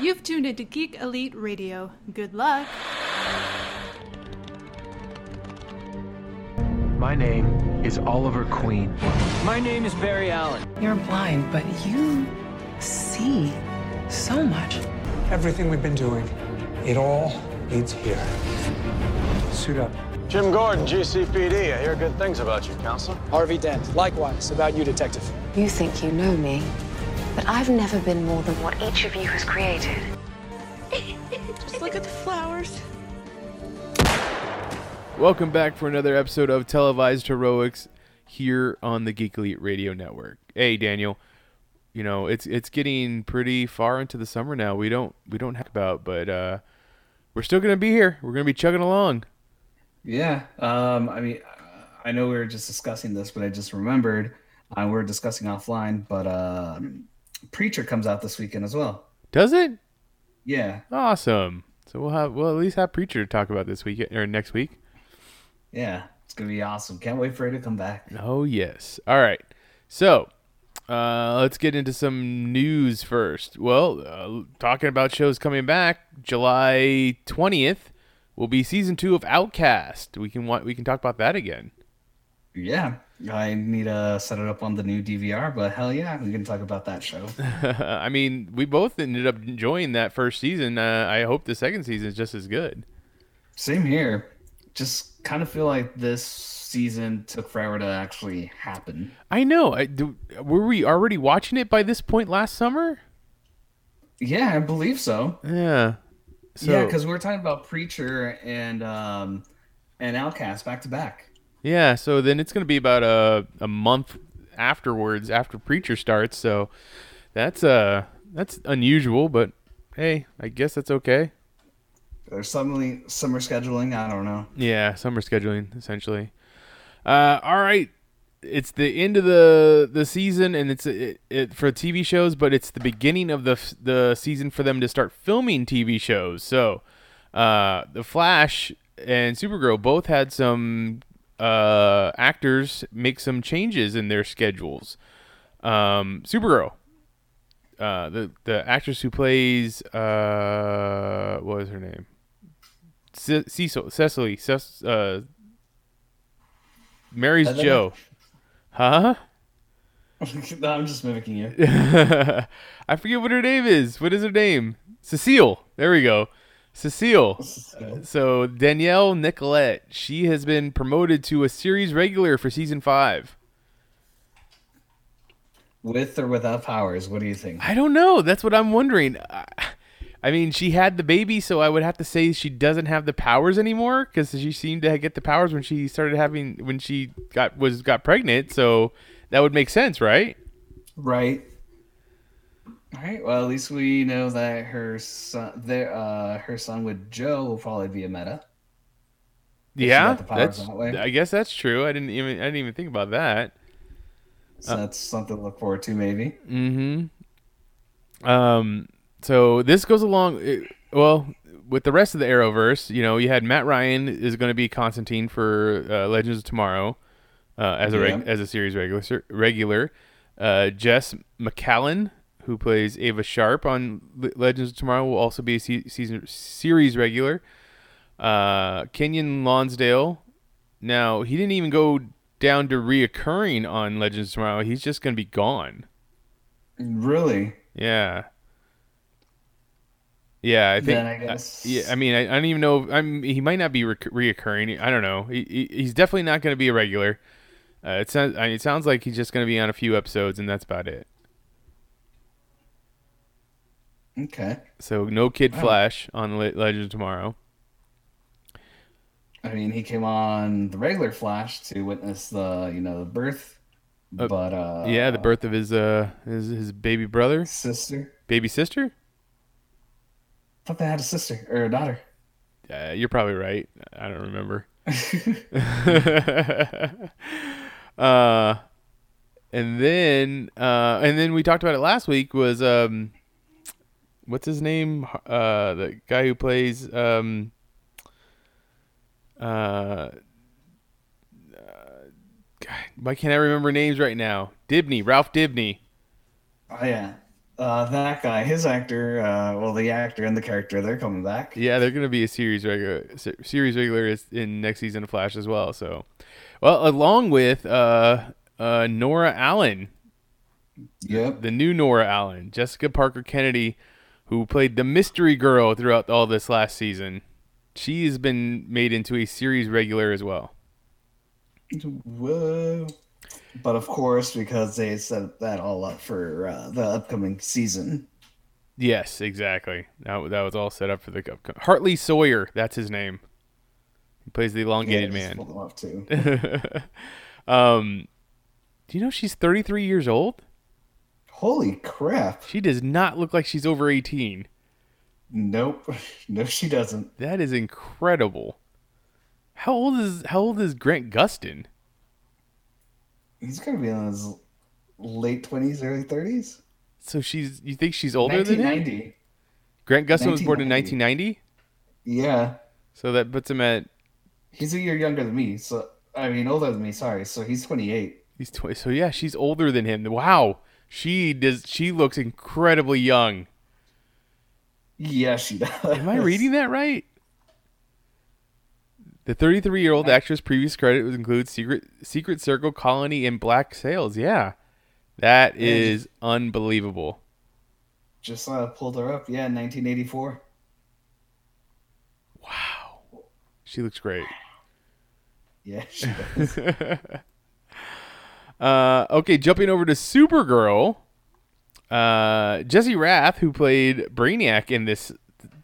You've tuned into Geek Elite Radio. Good luck. My name is Oliver Queen. My name is Barry Allen. You're blind, but you see so much. Everything we've been doing, it all leads here. Suit up. Jim Gordon, GCPD. I hear good things about you, Counselor. Harvey Dent. Likewise, about you, Detective. You think you know me, but I've never been more than what each of you has created. Just look at the flowers. Welcome back for another episode of Televised Heroics here on the Geek Elite Radio Network. Hey Daniel, you know it's it's getting pretty far into the summer now. We don't we don't have about, but uh, we're still gonna be here. We're gonna be chugging along. Yeah. Um, I mean, I know we were just discussing this, but I just remembered uh, we are discussing offline. But uh, Preacher comes out this weekend as well. Does it? Yeah. Awesome. So we'll have we'll at least have Preacher to talk about this week or next week. Yeah, it's gonna be awesome. Can't wait for it to come back. Oh yes. All right. So uh, let's get into some news first. Well, uh, talking about shows coming back, July twentieth will be season two of Outcast. We can we can talk about that again. Yeah, I need to set it up on the new DVR, but hell yeah, we can talk about that show. I mean, we both ended up enjoying that first season. Uh, I hope the second season is just as good. Same here. Just kind of feel like this season took forever to actually happen. I know. I, do, were we already watching it by this point last summer? Yeah, I believe so. Yeah. So, yeah, because we are talking about Preacher and um, and Outcast back to back. Yeah, so then it's going to be about a a month afterwards after Preacher starts. So that's uh that's unusual, but hey, I guess that's okay. There's suddenly summer scheduling. I don't know. Yeah, summer scheduling essentially. Uh, all right, it's the end of the the season, and it's it, it, for TV shows, but it's the beginning of the the season for them to start filming TV shows. So, uh, the Flash and Supergirl both had some uh, actors make some changes in their schedules. Um, Supergirl, uh, the the actress who plays uh, what was her name? Cecil, Cecily, Cec- uh, Mary's Joe. Huh? no, I'm just mimicking you. I forget what her name is. What is her name? Cecile. There we go. Cecile. So Danielle Nicolet, she has been promoted to a series regular for season five. With or without powers, what do you think? I don't know. That's what I'm wondering. I mean, she had the baby, so I would have to say she doesn't have the powers anymore because she seemed to get the powers when she started having when she got was got pregnant. So that would make sense, right? Right. All right. Well, at least we know that her son, their, uh, her son with Joe will probably be a meta. Yeah, that's. That I guess that's true. I didn't even I didn't even think about that. So uh, that's something to look forward to, maybe. Mm-hmm. Um so this goes along well with the rest of the Arrowverse. You know, you had Matt Ryan is going to be Constantine for uh, Legends of Tomorrow uh, as a reg- as a series regular. Regular, uh, Jes Macallan, who plays Ava Sharp on Legends of Tomorrow, will also be a se- season series regular. Uh, Keiynan Lonsdale. Now he didn't even go down to reoccurring on Legends of Tomorrow. He's just going to be gone. Really? Yeah. Yeah, I think. Then I guess. Uh, yeah, I mean, I, I, don't even know. I'm. He might not be re- reoccurring. I don't know. He, he's definitely not going to be a regular. Uh, it sounds. I mean, it sounds like he's just going to be on a few episodes, and that's about it. Okay. So no Kid Flash on Le- Legend of Tomorrow. I mean, he came on the regular Flash to witness the you know the birth, uh, but uh yeah, the birth of his uh his his baby brother sister baby sister thought they had a sister or a daughter. Uh, you're probably right. I don't remember. uh, and then uh, and then we talked about it last week. Was um, what's his name? Uh, the guy who plays um, uh, God, why can't I remember names right now? Dibny, Ralph Dibny. Oh yeah, uh, that guy, his actor, uh, well, the actor and the character, they're coming back. Yeah, they're gonna be a series regular, series regular is- in next season of Flash as well. So, well, along with uh, uh, Nora Allen, Yep. the new Nora Allen, Jessica Parker Kennedy, who played the mystery girl throughout all this last season. She has been made into a series regular as well. Whoa. But of course, because they set that all up for uh, the upcoming season. Yes, exactly. That, that was all set up for the upcoming. Hartley Sawyer, that's his name. He plays the elongated Yeah, man. up too. um, do you know she's 33 years old? Holy crap! She does not look like she's over 18. Nope, no, she doesn't. That is incredible. How old is How old is Grant Gustin? He's gonna be in his late twenties, early thirties. So she's. You think she's older than him? Grant Gustin was born in 1990. 1990. Yeah, So that puts him at. he's a year younger than me. So I mean, older than me. Sorry. So he's twenty eight. He's 20. So yeah, she's older than him. Wow. She does. She looks incredibly young. Yeah, she does. Am I reading that right? The 33 year old actress' previous credit was includes Secret Secret Circle, Colony, and Black Sails. Yeah, that is unbelievable. Just uh, pulled her up. Yeah, nineteen eighty four. Wow, She looks great. Yeah, she does. Uh, okay, jumping over to Supergirl. Uh, Jesse Rath, who played Brainiac in this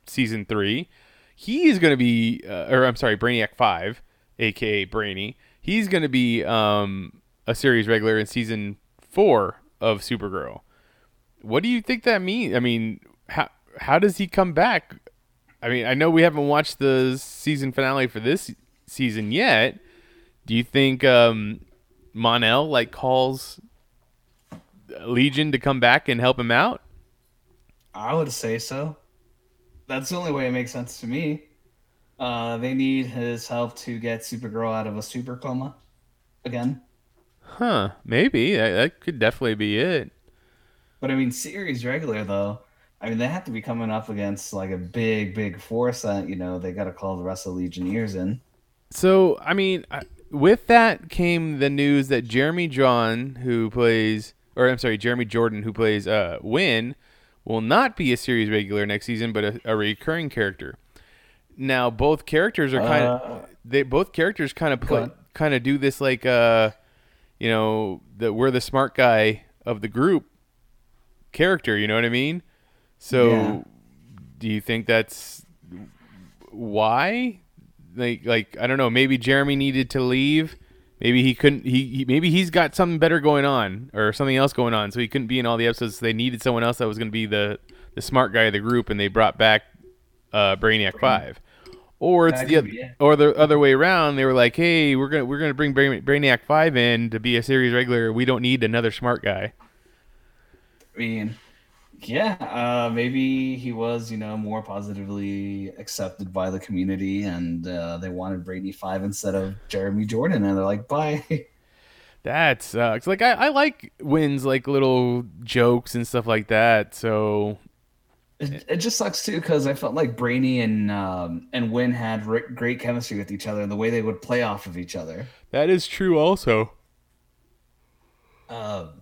season three, he is going to be, uh, or I'm sorry, Brainiac five, aka Brainy. He's going to be um, a series regular in season four of Supergirl. What do you think that means? I mean, how how does he come back? I mean, I know we haven't watched the season finale for this season yet. Do you think um, Mon-El like calls Legion to come back and help him out? I would say so. That's the only way it makes sense to me. Uh, they need his help to get Supergirl out of a super coma again. Huh? Maybe that, that could definitely be it. But I mean, series regular though. I mean, they have to be coming up against like a big, big force that you know they got to call the rest of the Legionnaires in. So, I mean, I- with that came the news that Jeremy John, who plays, or I'm sorry, Jeremy Jordan, who plays uh, Winn, will not be a series regular next season, but a, a recurring character. Now, both characters are kind of Uh, they both characters kind of play kind of do this like uh, you know, that we're the smart guy of the group character. You know what I mean? So, Yeah. do you think that's why? Like, like I don't know. Maybe Jeremy needed to leave. Maybe he couldn't. He, he maybe he's got something better going on or something else going on, so he couldn't be in all the episodes. So they needed someone else that was going to be the the smart guy of the group, and they brought back uh, Brainiac Five. Or it's That the could oth- be it. or the other way around. They were like, "Hey, we're gonna we're gonna bring Brain- Brainiac Five in to be a series regular. We don't need another smart guy." I mean, yeah, uh, maybe he was, you know, more positively accepted by the community, and uh, they wanted Brady Five instead of Jeremy Jordan, and they're like, bye. That sucks. Like I, I like Winn's like little jokes and stuff like that. So It, it just sucks too because I felt like Brainy and um, and Winn had re- great chemistry with each other, and the way they would play off of each other. that is true also. Um,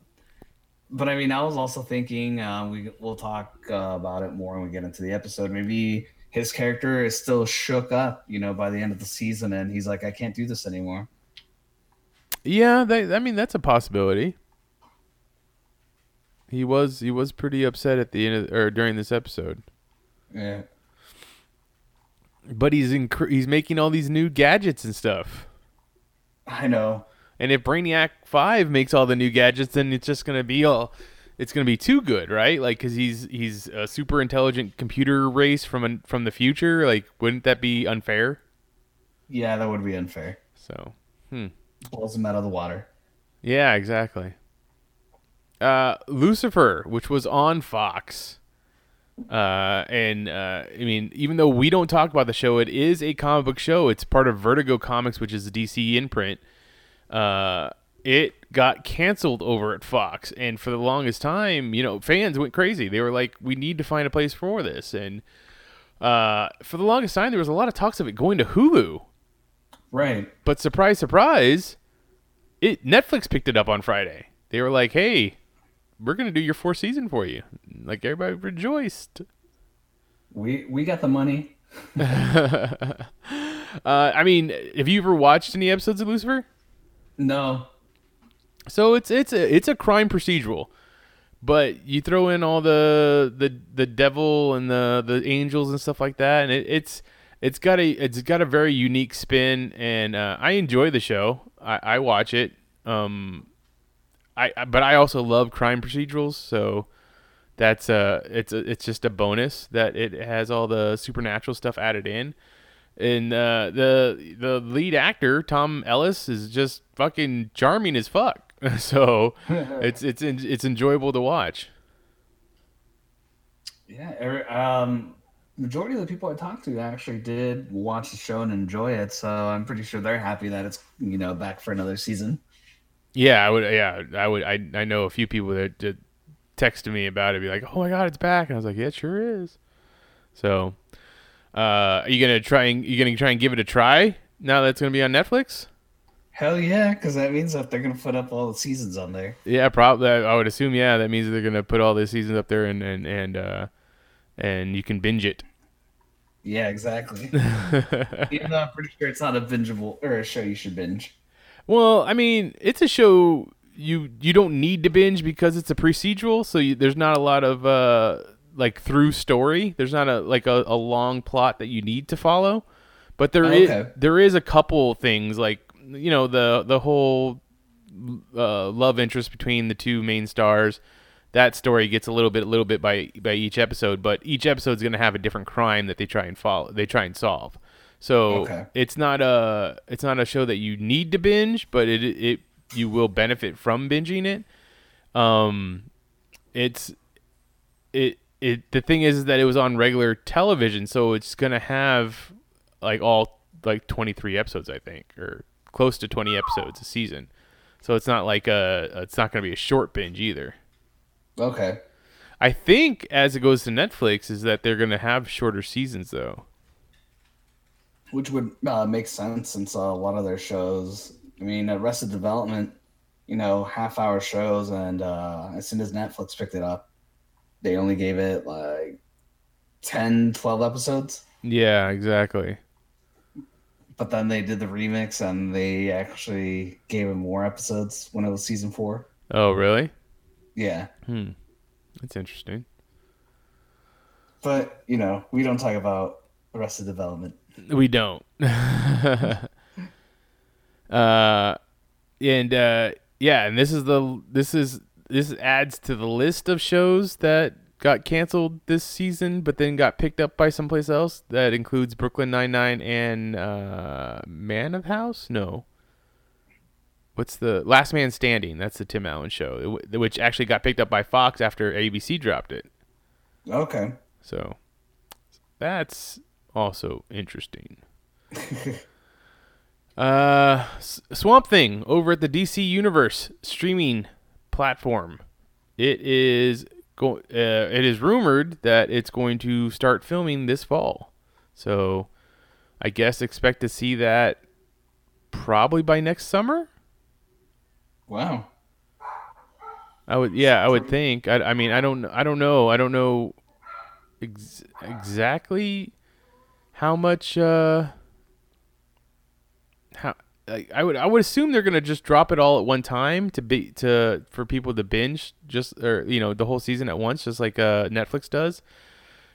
but I mean, I was also thinking uh, we we'll talk uh, about it more when we get into the episode. Maybe his character is still shook up, you know, by the end of the season, and he's like, I can't do this anymore. Yeah, that, I mean that's a possibility. He was he was pretty upset at the end of, or during this episode. Yeah. But he's inc- he's making all these new gadgets and stuff. I know. And if Brainiac Five makes all the new gadgets, then it's just gonna be all. It's gonna be too good, right? Like, cause he's he's a super intelligent computer race from an, from the future. Like, wouldn't that be unfair? Yeah, that would be unfair. So, hmm. Pulls him out of the water. Yeah, exactly. Uh, Lucifer, which was on Fox. Uh, and uh, I mean, even though we don't talk about the show, it is a comic book show. It's part of Vertigo Comics, which is a DC imprint. Uh, it got canceled over at Fox, and for the longest time, you know, fans went crazy. They were like, "We need to find a place for this," and uh, for the longest time, there was a lot of talks of it going to Hulu. Right. But surprise, surprise, it Netflix picked it up on Friday. They were like, "Hey, we're gonna do your fourth season for you." Like everybody rejoiced. We we got the money. uh, I mean, have you ever watched any episodes of Lucifer? No. So it's it's a it's a crime procedural, but you throw in all the the the devil and the the angels and stuff like that, and it, it's it's got a it's got a very unique spin, and uh, I enjoy the show. I, I watch it. Um, I I- but I also love crime procedurals, so that's uh it's a, it's just a bonus that it has all the supernatural stuff added in. And uh, the the lead actor Tom Ellis is just fucking charming as fuck. so it's it's it's enjoyable to watch. Yeah. every- Um, majority of the people I talked to actually did watch the show and enjoy it, so I'm pretty sure they're happy that it's you know back for another season. Yeah, I would. Yeah, I would. I I know a few people that did texted me about it, be like, "Oh my god, it's back!" And I was like, "Yeah, it sure is." So, uh, are you gonna try and you gonna try and give it a try now that it's gonna be on Netflix? Hell yeah, because that means that they're gonna put up all the seasons on there. Yeah, probably. I would assume. Yeah, that means they're gonna put all the seasons up there and and and uh, and you can binge it. Yeah, exactly. Even though I'm pretty sure it's not a bingeable or a show you should binge. Well, I mean, it's a show you you don't need to binge because it's a procedural, so you, there's not a lot of uh like through story. There's not a like a, a long plot that you need to follow, but there Oh, is okay. there is a couple things like you know the the whole uh, love interest between the two main stars. That story gets a little bit, a little bit by by each episode, but each episode's going to have a different crime that they try and follow. They try and solve. So Okay. it's not a it's not a show that you need to binge, but it it you will benefit from binging it. Um, it's it it the thing is, is that it was on regular television, so it's gonna have like all like twenty three episodes, I think, or close to twenty episodes a season. So it's not like a it's not gonna be a short binge either. Okay. I think as it goes to Netflix, is that they're gonna have shorter seasons though. Which would uh, make sense since uh, a lot of their shows, I mean, Arrested Development, you know, half hour shows, and uh, as soon as Netflix picked it up, they only gave it like 10, 12 episodes. Yeah, exactly. But then they did the remix and they actually gave it more episodes when it was season four. Oh, really? Yeah. Hmm. That's interesting. But, you know, we don't talk about Arrested Development. We don't. uh, and uh, yeah, and this is the this is this adds to the list of shows that got canceled this season, but then got picked up by someplace else. That includes Brooklyn Nine Nine and uh, Man of House. No. What's the Last Man Standing? That's the Tim Allen show, which actually got picked up by Fox after ABC dropped it. Okay. So that's also interesting. uh, S- Swamp Thing over at the DC Universe streaming platform. It is go- uh, It is rumored that it's going to start filming this fall. So I guess expect to see that probably by next summer. Wow. I would, yeah, I would think. I, I mean, I don't, I don't know, I don't know ex- exactly how much. Uh, how I would, I would assume they're gonna just drop it all at one time to be to for people to binge just or you know the whole season at once, just like uh, Netflix does.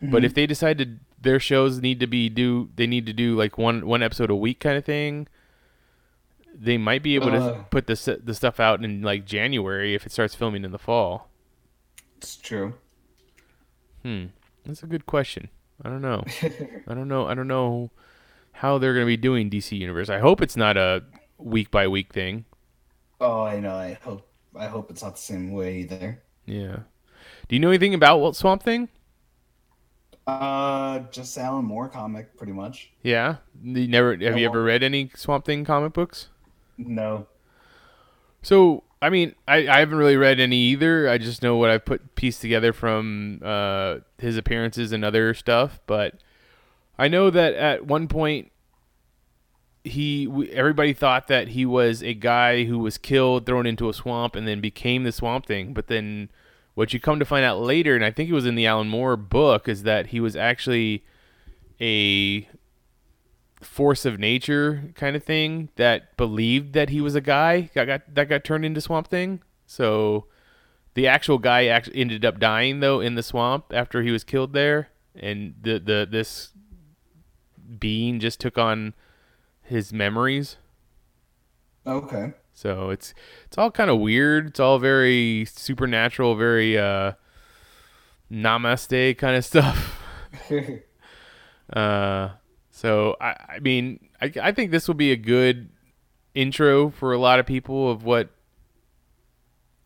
But if they decide to, their shows need to be do, they need to do like one one episode a week kind of thing. They might be able to Uh. put the the stuff out in like January if it starts filming in the fall. It's true. Hmm, that's a good question. I don't know. I don't know. I don't know how they're gonna be doing DC Universe. I hope it's not a week by week thing. Oh, I know. I hope. I hope it's not the same way either. Yeah. Do you know anything about what Swamp Thing? Uh, just Alan Moore comic, pretty much. Yeah. You never have you ever read any Swamp Thing comic books? No. So I mean, I, I haven't really read any either. I just know what I've put pieced together from uh, his appearances and other stuff. But I know that at one point he everybody thought that he was a guy who was killed, thrown into a swamp, and then became the Swamp Thing. But then what you come to find out later, and I think it was in the Alan Moore book, is that he was actually a force of nature kind of thing that believed that he was a guy that got that got turned into Swamp Thing. So the actual guy actually ended up dying though in the swamp after he was killed there, and the the this being just took on his memories. Okay. So it's it's all kind of weird. It's all very supernatural, very uh namaste kind of stuff. uh so I I mean I I think this will be a good intro for a lot of people of what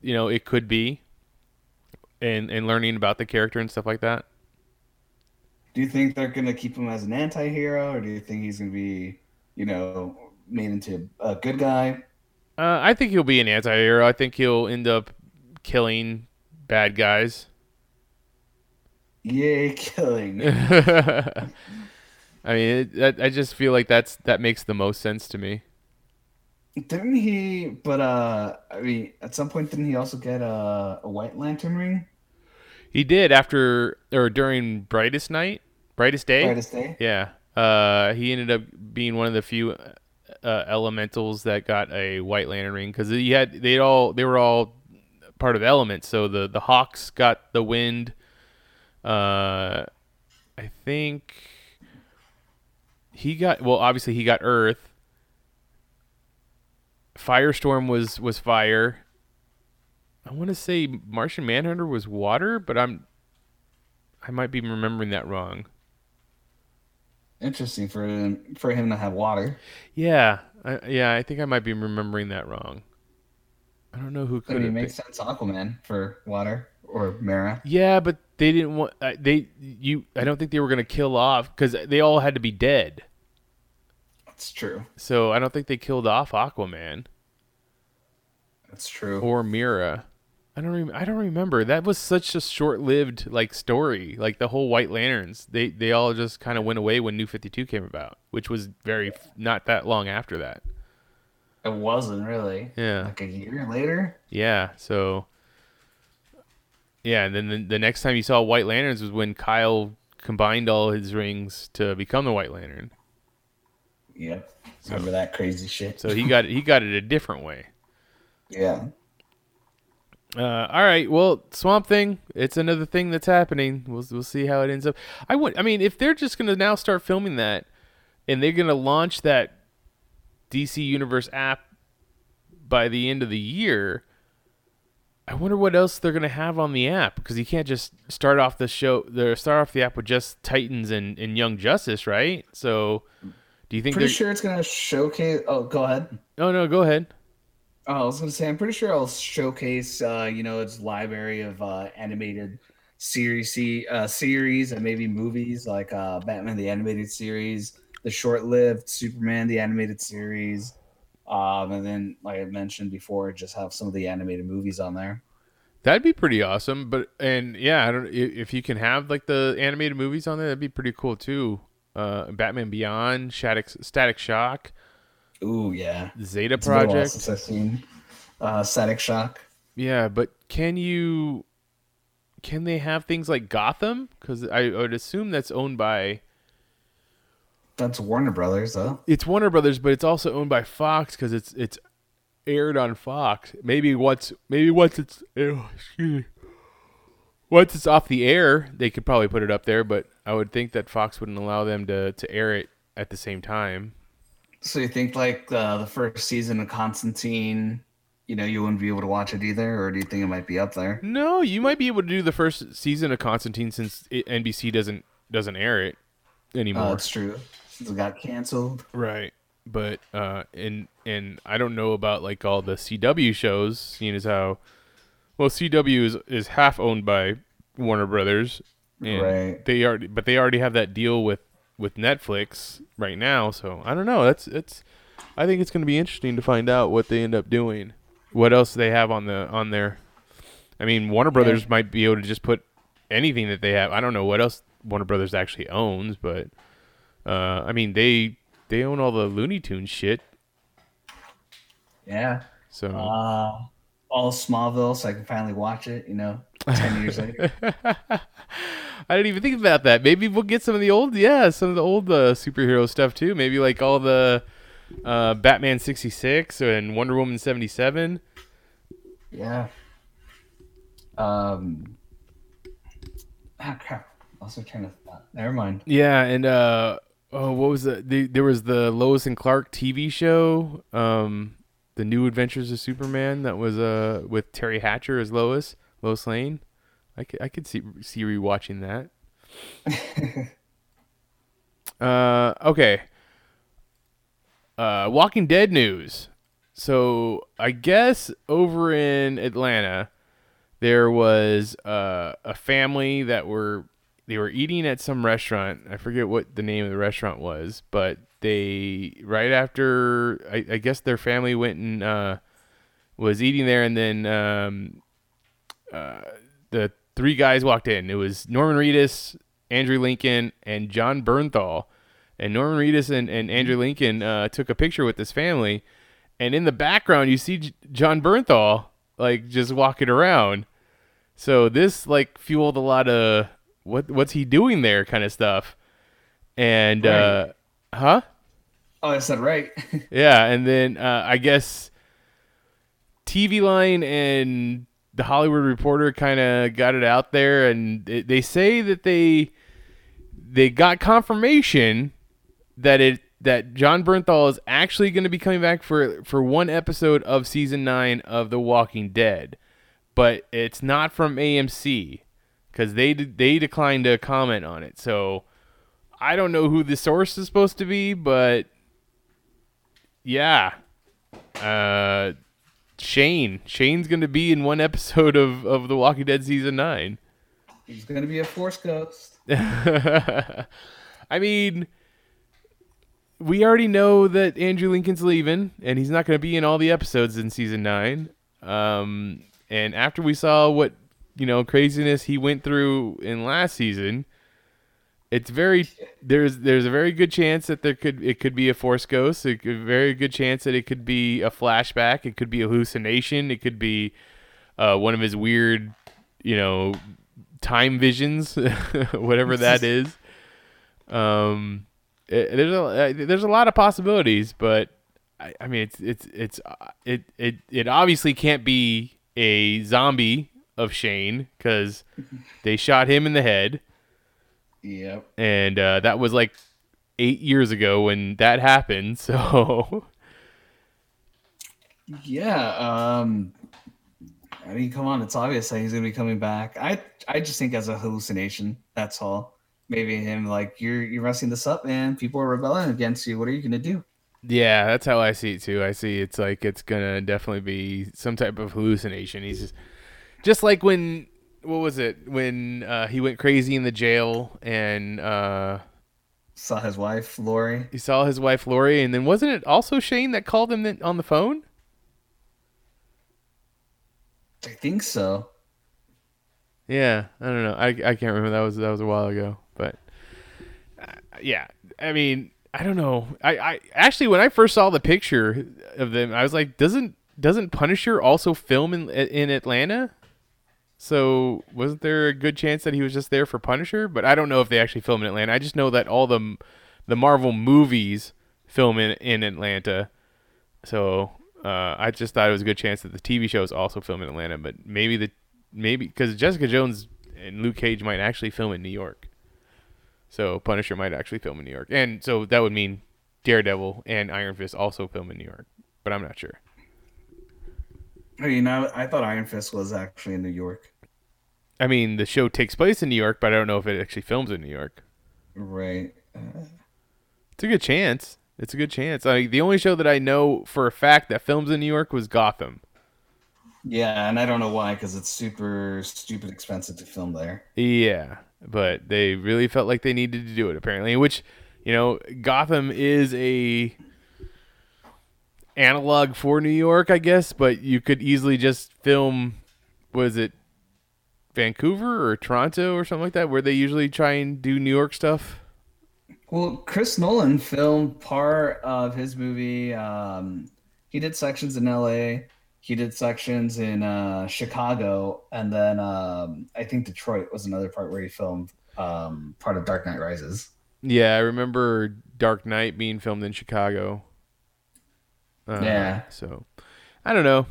you know it could be and and learning about the character and stuff like that. Do you think they're gonna keep him as an anti-hero, or do you think he's gonna be, you know, made into a good guy? Uh, I think he'll be an anti-hero. I think he'll end up killing bad guys. Yay, killing! I mean, it, that, I just feel like that's that makes the most sense to me. Didn't he? But uh, I mean, at some point, didn't he also get a, a White Lantern ring? He did after or during brightest night, brightest day. Brightest Day? Yeah. Uh, he ended up being one of the few uh, elementals that got a White Lantern ring because he had they all they were all part of elements. So the the Hawks got the wind. Uh, I think he got well. Obviously, he got Earth. Firestorm was was fire. I want to say Martian Manhunter was water, but I'm I might be remembering that wrong. Interesting for him for him to have water. Yeah, I, yeah, I think I might be remembering that wrong. I don't know who I could mean, it makes sense. Aquaman for water or Mera. Yeah, but they didn't want uh, they you. I don't think they were gonna kill off because they all had to be dead. That's true. So I don't think they killed off Aquaman That's true. or Mera. I don't. Rem- I don't remember. That was such a short-lived like story. Like the whole White Lanterns, they they all just kind of went away when New Fifty Two came about, which was very f- not that long after that. It wasn't really. Yeah. Like a year later. Yeah. So. Yeah, and then the, the next time you saw White Lanterns was when Kyle combined all his rings to become the White Lantern. Yep. Remember that crazy shit? So he got he got it a different way. Yeah. Uh, all right, well, Swamp Thing, it's another thing that's happening. We'll we'll see how it ends up. I would, I mean, if they're just gonna now start filming that, and they're gonna launch that DC Universe app by the end of the year, I wonder what else they're gonna have on the app because you can't just start off the show, the start off the app with just Titans and, and Young Justice, right? So, do you think Pretty sure it's gonna showcase. Oh, go ahead. Oh no, go ahead. Oh, I was gonna say, I'm pretty sure I'll showcase, uh, you know, its library of uh, animated series, uh, series, and maybe movies like uh, Batman the animated series, the short-lived Superman the animated series, um, and then, like I mentioned before, just have some of the animated movies on there. That'd be pretty awesome. But and yeah, I don't if you can have like the animated movies on there, that'd be pretty cool too. Uh, Batman Beyond, Static Static Shock, Ooh, yeah. Zeta It's been a while Project. since I've seen uh, Static Shock. Yeah, but can you can they have things like Gotham? Because I would assume that's owned by That's Warner Brothers, though. it's Warner Brothers, but it's also owned by Fox because it's it's aired on Fox. Maybe once maybe once it's excuse me. Once it's off the air, they could probably put it up there, but I would think that Fox wouldn't allow them to, to air it at the same time. So you think like uh, the first season of Constantine, you know, you wouldn't be able to watch it either, or do you think it might be up there? No, you might be able to do the first season of Constantine since it, NBC doesn't doesn't air it anymore. Oh, it's true. Since it got canceled. Right. But uh and and I don't know about like all the CW shows, seeing as how well CW is is half owned by Warner Brothers. And Right. they already but they already have that deal with with Netflix right now, so I don't know. That's it's I think it's going to be interesting to find out what they end up doing. what else they have on the on there. I mean, Warner Brothers might be able to just put anything that they have. I don't know what else Warner Brothers actually owns, but uh, I mean they they own all the Looney Tunes shit. Yeah. So Uh, all Smallville, so I can finally watch it. You know, ten years later. I didn't even think about that. Maybe we'll get some of the old, yeah, some of the old uh, superhero stuff too. Maybe like all the uh, Batman sixty six and Wonder Woman seventy seven. Yeah. Um. Ah, crap. Also trying to. Uh, never mind. Yeah, and uh, oh, what was the, the? There was the Lois and Clark TV show, um, the New Adventures of Superman. That was uh with Teri Hatcher as Lois, Lois Lane. I could I could see see rewatching that. uh, okay. Uh, Walking Dead news. So I guess over in Atlanta, there was uh, a family that were they were eating at some restaurant. I forget what the name of the restaurant was, but they right after I, I guess their family went and uh, was eating there, and then um, uh, the three guys walked in. It was Norman Reedus, Andrew Lincoln, and Jon Bernthal. And Norman Reedus and, and Andrew Lincoln uh, took a picture with this family, and in the background you see J- Jon Bernthal like just walking around. So this like fueled a lot of what what's he doing there kind of stuff. And uh huh? Oh, I said right. Yeah, and then uh, I guess TV Line and the Hollywood Reporter kind of got it out there, and they, they say that they they got confirmation that it that Jon Bernthal is actually going to be coming back for for one episode of season nine of The Walking Dead, but it's not from AMC because they they declined to comment on it. So I don't know who the source is supposed to be, but yeah, uh, Shane Shane's going to be in one episode of of The Walking Dead season nine. He's gonna be a Force ghost. I mean, we already know that Andrew Lincoln's leaving, and he's not going to be in all the episodes in season nine. Um, and after we saw what you know craziness he went through in last season, it's very there's there's a very good chance that there could it could be a Force ghost. A very good chance that it could be a flashback. It could be a hallucination. It could be uh, one of his weird, you know, time visions, whatever that is. Um, it, there's a uh, there's a lot of possibilities, but I, I mean it's it's it's uh, it it it obviously can't be a zombie of Shane because they shot him in the head, Yep. and uh, that was like eight years ago when that happened. So Yeah. Um. I mean, come on. It's obvious that he's gonna be coming back. I I just think as a hallucination. That's all. Maybe him like you're you're messing this up, man. People are rebelling against you. What are you gonna do? yeah, that's how I see it too. I see it's like it's gonna definitely be some type of hallucination. He's just, just like when what was it when uh, he went crazy in the jail and uh, Saw his wife, Lori. he saw his wife Lori, and then wasn't it also Shane that called him on the phone? I think so. Yeah, I don't know. I, I can't remember. That was that was a while ago, but uh, yeah. I mean, I don't know. I, I actually when I first saw the picture of them, I was like, doesn't doesn't Punisher also film in in Atlanta? So wasn't there a good chance that he was just there for Punisher? But I don't know if they actually film in Atlanta. I just know that all the the Marvel movies film in in Atlanta. So uh, I just thought it was a good chance that the TV shows also film in Atlanta. But maybe the maybe because Jessica Jones and Luke Cage might actually film in New York. So Punisher might actually film in New York, and so that would mean Daredevil and Iron Fist also film in New York. But I'm not sure. I mean, I, I thought Iron Fist was actually in New York. I mean, the show takes place in New York, but I don't know if it actually films in New York. Right. Uh, It's a good chance. It's a good chance. I the only show that I know for a fact that films in New York was Gotham. yeah, and I don't know why, because it's super stupid expensive to film there. Yeah, but they really felt like they needed to do it apparently, which you know, Gotham is a analog for New York, I guess, but you could easily just film was it Vancouver or Toronto or something like that where they usually try and do New York stuff? Well, Chris Nolan filmed part of his movie. Um, he did sections in L.A. He did sections in uh, Chicago, and then um, I think Detroit was another part where he filmed um, part of Dark Knight Rises. Yeah, I remember Dark Knight being filmed in Chicago. Uh, Yeah. So, I don't know.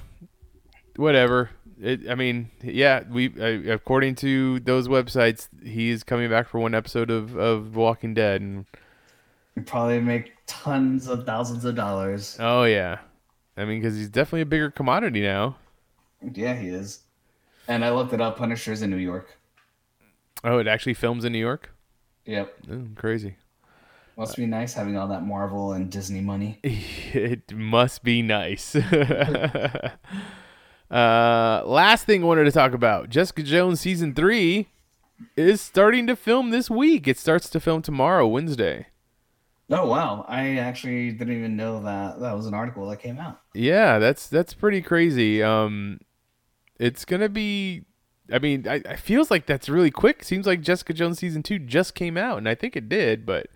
Whatever. It, I mean, yeah. We uh, according to those websites, he is coming back for one episode of of Walking Dead, and He'd probably make tons of thousands of dollars. oh yeah, I mean, because he's definitely a bigger commodity now. Yeah, he is. And I looked it up. Punisher's in New York. Oh, it actually films in New York. Yep. Oh, crazy. Must be nice having all that Marvel and Disney money. It must be nice. uh, last thing I wanted to talk about Jessica Jones season three is starting to film this week. It starts to film tomorrow, Wednesday. Oh wow! I actually didn't even know that that was an article that came out. Yeah, that's that's pretty crazy. Um, it's gonna be. I mean, I, I feels like that's really quick. Seems like Jessica Jones season two just came out, and I think it did, but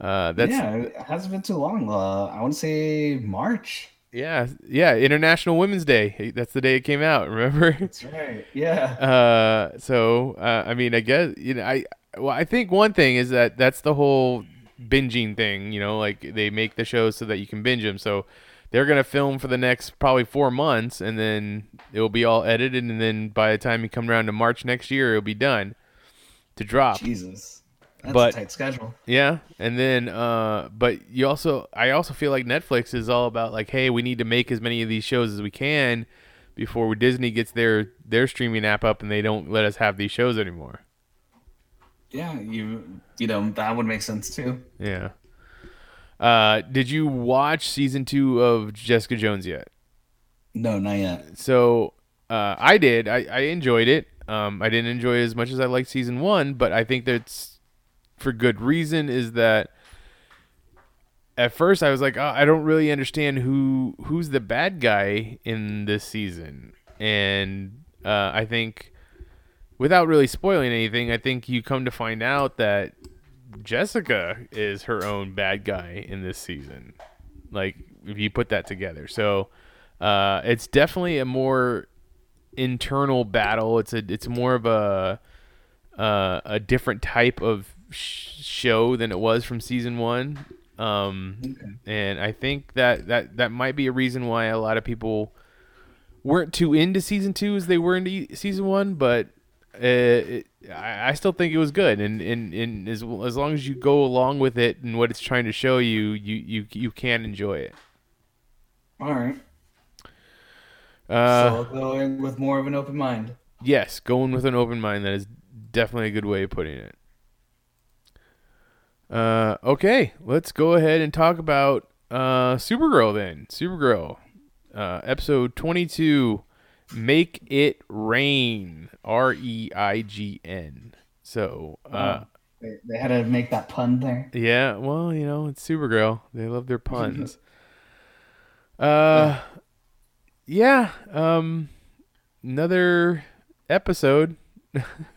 uh, that's yeah, it hasn't been too long. Uh, I want to say March. yeah, yeah. International Women's Day. That's the day it came out. Remember? That's right. Yeah. Uh, so uh, I mean, I guess you know, I well, I think one thing is that that's the whole binging thing. You know, like they make the shows so that you can binge them. So they're gonna film for the next probably four months, and then it will be all edited, and then by the time you come around to March next year, it'll be done to drop. Jesus, that's But- a tight schedule. Yeah, and then uh but you also I also feel like Netflix is all about like hey, we need to make as many of these shows as we can before Disney gets their their streaming app up and they don't let us have these shows anymore. Yeah, you you know that would make sense too. Yeah. Uh did you watch season 2 of Jessica Jones yet? No, not yet. So uh, I did. I, I enjoyed it. Um, I didn't enjoy it as much as I liked season one, but I think that's for good reason. Is that at first I was like, oh, I don't really understand who who's the bad guy in this season, and uh, I think without really spoiling anything, I think you come to find out that Jessica is her own bad guy in this season. Like if you put that together, so uh, it's definitely a more internal battle. It's a it's more of a uh, a different type of sh- show than it was from season one. Um, and I think that, that that might be a reason why a lot of people weren't too into season two as they were into season one. But uh, it, I, I still think it was good, and, and, and as as long as you go along with it and what it's trying to show you, you you you can enjoy it. All right. Uh, so I'll go in with more of an open mind. Yes, going with an open mind. That is definitely a good way of putting it. Uh, okay, let's go ahead and talk about uh, Supergirl then. Supergirl, uh, episode 22, Make It Reign. R E I G N. So, uh, They, they had to make that pun there. yeah, well, you know, it's Supergirl. They love their puns. uh, yeah, um, another episode.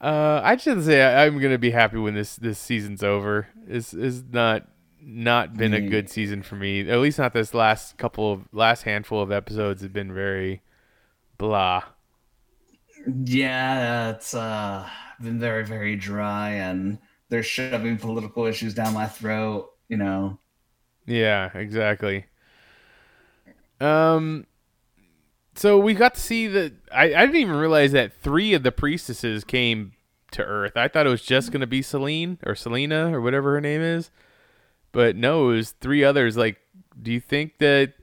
uh, I just say I, I'm gonna be happy when this this season's over. Is is not not been a good season for me. At least not this last couple of last handful of episodes have been very blah. Yeah, it's uh been very very dry, and they're shoving political issues down my throat. You know. Yeah, exactly. Um, so we got to see that. I, I didn't even realize that three of the priestesses came to Earth. I thought it was just gonna be Celine or Selena or whatever her name is, but no, it was three others. Like, do you think that?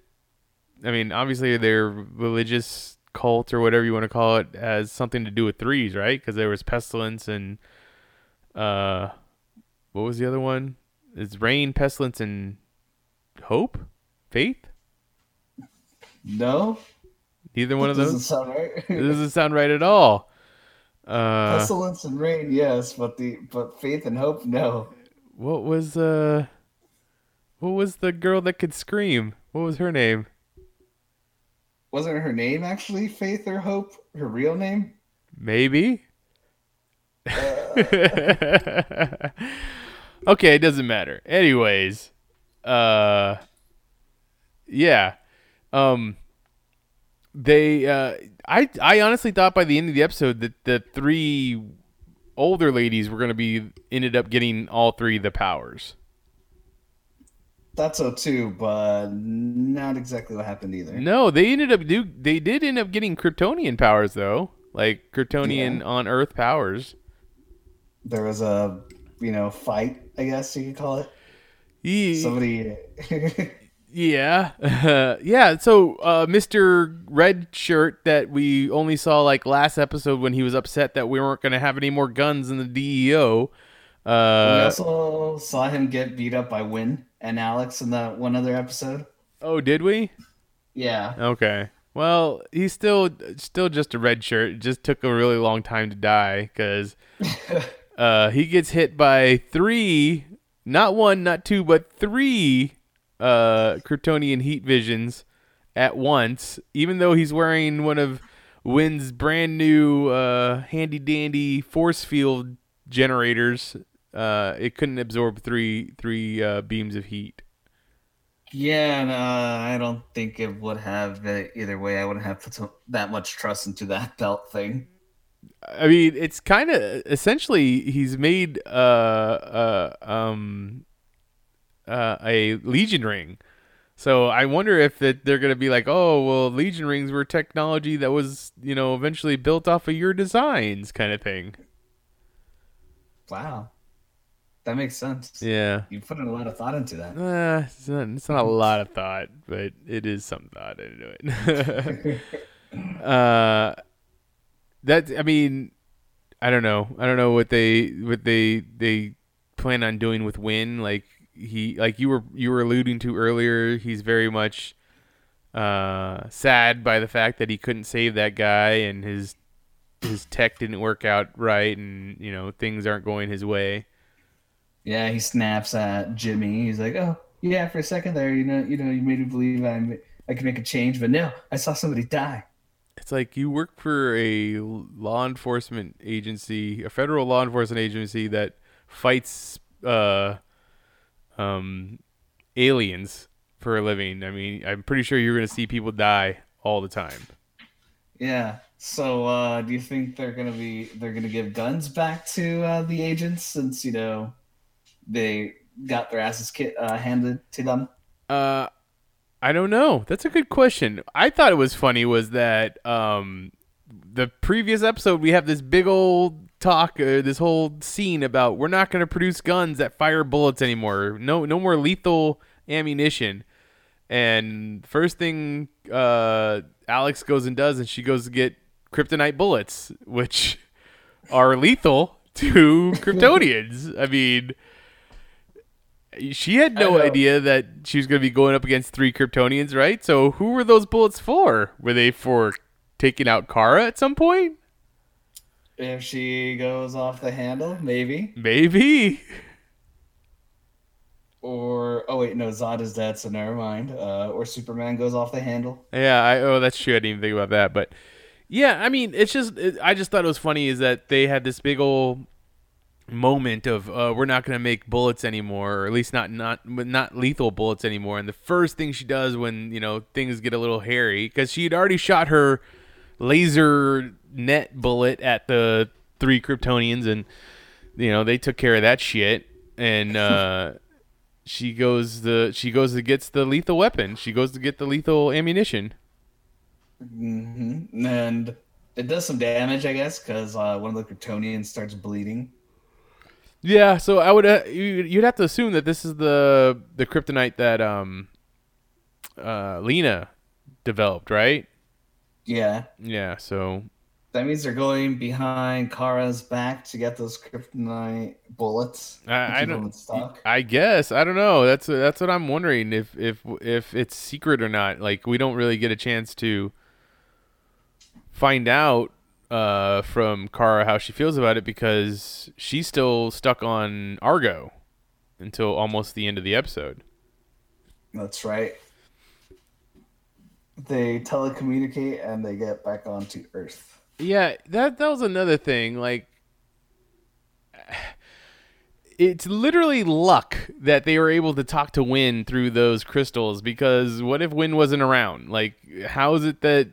I mean, obviously their religious cult or whatever you want to call it has something to do with threes, right? Because there was pestilence and uh, what was the other one? It's Reign, pestilence, and hope, faith. No. Neither one of those. Doesn't sound right. It doesn't sound right at all. Uh, Pestilence and Reign, yes, but the but faith and hope, no. what was uh, what what was the girl that could scream? What was her name? Wasn't her name actually Faith or Hope? Her real name? Maybe. okay, it doesn't matter. Anyways, uh, yeah, um, they, uh, I, I honestly thought by the end of the episode that the three older ladies were gonna be ended up getting all three of the powers. Thought so too, but not exactly what happened either. No, they ended up do they did end up getting Kryptonian powers though, like Kryptonian Yeah. on Earth powers. There was a, you know, fight. I guess you could call it. Ye- Somebody. Yeah. yeah. So, uh, Mr. Red Shirt that we only saw like last episode when he was upset that we weren't going to have any more guns in the DEO. we Uh, also saw him get beat up by Winn and Alex in that one other episode. oh, did we? Yeah. Okay. Well, he's still still just a red shirt. It just took a really long time to die because uh, he gets hit by three, not one, not two, but three uh, Kryptonian heat visions at once. Even though he's wearing one of Winn's brand new uh, handy dandy force field generators, uh, it couldn't absorb three three uh, beams of heat. Yeah, and, uh, I don't think it would have uh, either way. I wouldn't have put so- that much trust into that belt thing. I mean, it's kind of essentially he's made uh uh um uh a Legion ring. So I wonder if it, they're gonna be like, oh well, Legion rings were technology that was you know eventually built off of your designs, kind of thing. Wow, that makes sense. Yeah. You put in a lot of thought into that. Uh, it's not, it's not a lot of thought, but it is some thought into it. uh, that I mean, I don't know. I don't know what they what they they plan on doing with Winn. Like he, like you were you were alluding to earlier, he's very much uh sad by the fact that he couldn't save that guy and his his tech didn't work out right and you know things aren't going his way. Yeah, he snaps at Jimmy. He's like, "Oh, yeah, for a second there, you know, you know, you made me believe I'm I could make a change, but no, I saw somebody die." It's like you work for a law enforcement agency, a federal law enforcement agency that fights uh, um, aliens for a living. I mean, I'm pretty sure you're going to see people die all the time. Yeah. So, uh, do you think they're gonna be they're gonna give guns back to uh, the agents since you know they got their asses ki- uh, handed to them? Uh, I don't know. That's a good question. I thought it was funny was that um, the previous episode we have this big old talk, uh, this whole scene about we're not going to produce guns that fire bullets anymore. No, no more lethal ammunition. And first thing uh, Alex goes and does, and she goes to get kryptonite bullets, which are lethal to Kryptonians. I mean, she had no idea that she was going to be going up against three Kryptonians, right? So who were those bullets for? Were they for taking out Kara at some point? If she goes off the handle, maybe. Maybe. Or oh wait, no, Zod is dead, so never mind. Uh, or Superman goes off the handle. Yeah, I oh that's true. I didn't even think about that, but yeah, I mean, it's just it, I just thought it was funny is that they had this big old moment of uh, we're not going to make bullets anymore, or at least not not not lethal bullets anymore. And the first thing she does when you know things get a little hairy because she had already shot her laser net bullet at the three Kryptonians, and you know they took care of that shit. And uh, she goes the she goes to gets the lethal weapon. She goes to get the lethal ammunition. hmm And it does some damage, I guess, because uh, one of the Kryptonians starts bleeding. Yeah, so I would uh, you, you'd have to assume that this is the the kryptonite that um uh Lena developed, right? Yeah, Yeah, so that means they're going behind Kara's back to get those kryptonite bullets. I, I don't. I guess I don't know. That's that's what I'm wondering if if if it's secret or not. Like we don't really get a chance to find out uh from Kara how she feels about it because she's still stuck on Argo until almost the end of the episode. That's right. They telecommunicate and they get back onto Earth. Yeah, that that was another thing. Like, it's literally luck that they were able to talk to Winn through those crystals. Because what if Winn wasn't around? Like, how is it that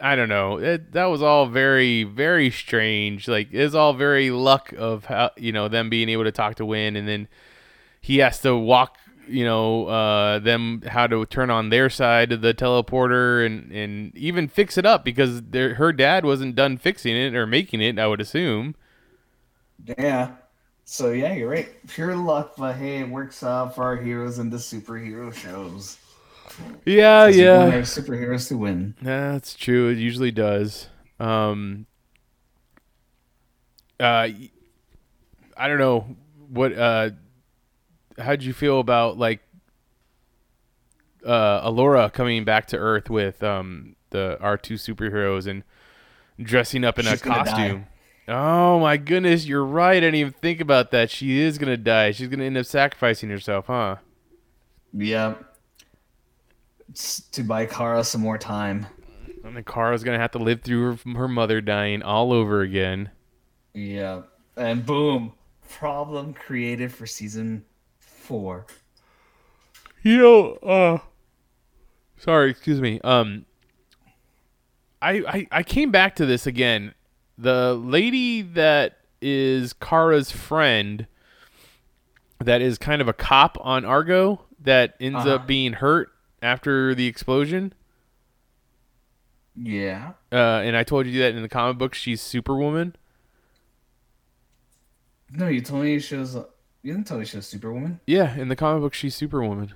I don't know? It, that was all very very strange. Like, it's all very luck of how you know them being able to talk to Winn, and then he has to walk you know uh, them how to turn on their side of the teleporter and and even fix it up because their, her dad wasn't done fixing it or making it. I would assume. Yeah. So yeah, you're right. Pure luck, but hey, it works out for our heroes in the superhero shows. Yeah, yeah, our superheroes to win. that's true. It usually does. Um, uh, I don't know what. Uh, how'd you feel about like uh, Alura coming back to Earth with um the our two superheroes and dressing up in She's a costume? Oh my goodness, you're right. I didn't even think about that. She is gonna die. She's gonna end up sacrificing herself, huh? Yeah. It's to buy Kara some more time. And then Kara's gonna have to live through her, her mother dying all over again. Yeah. And boom. Problem created for season four. You know, uh sorry, excuse me. Um I, I I came back to this again. The lady that is Kara's friend that is kind of a cop on Argo that ends Uh-huh. up being hurt after the explosion. Yeah. Uh, and I told you that in the comic book she's Superwoman. No, you told me she was. You didn't tell me she was Superwoman. Yeah, in the comic book she's Superwoman.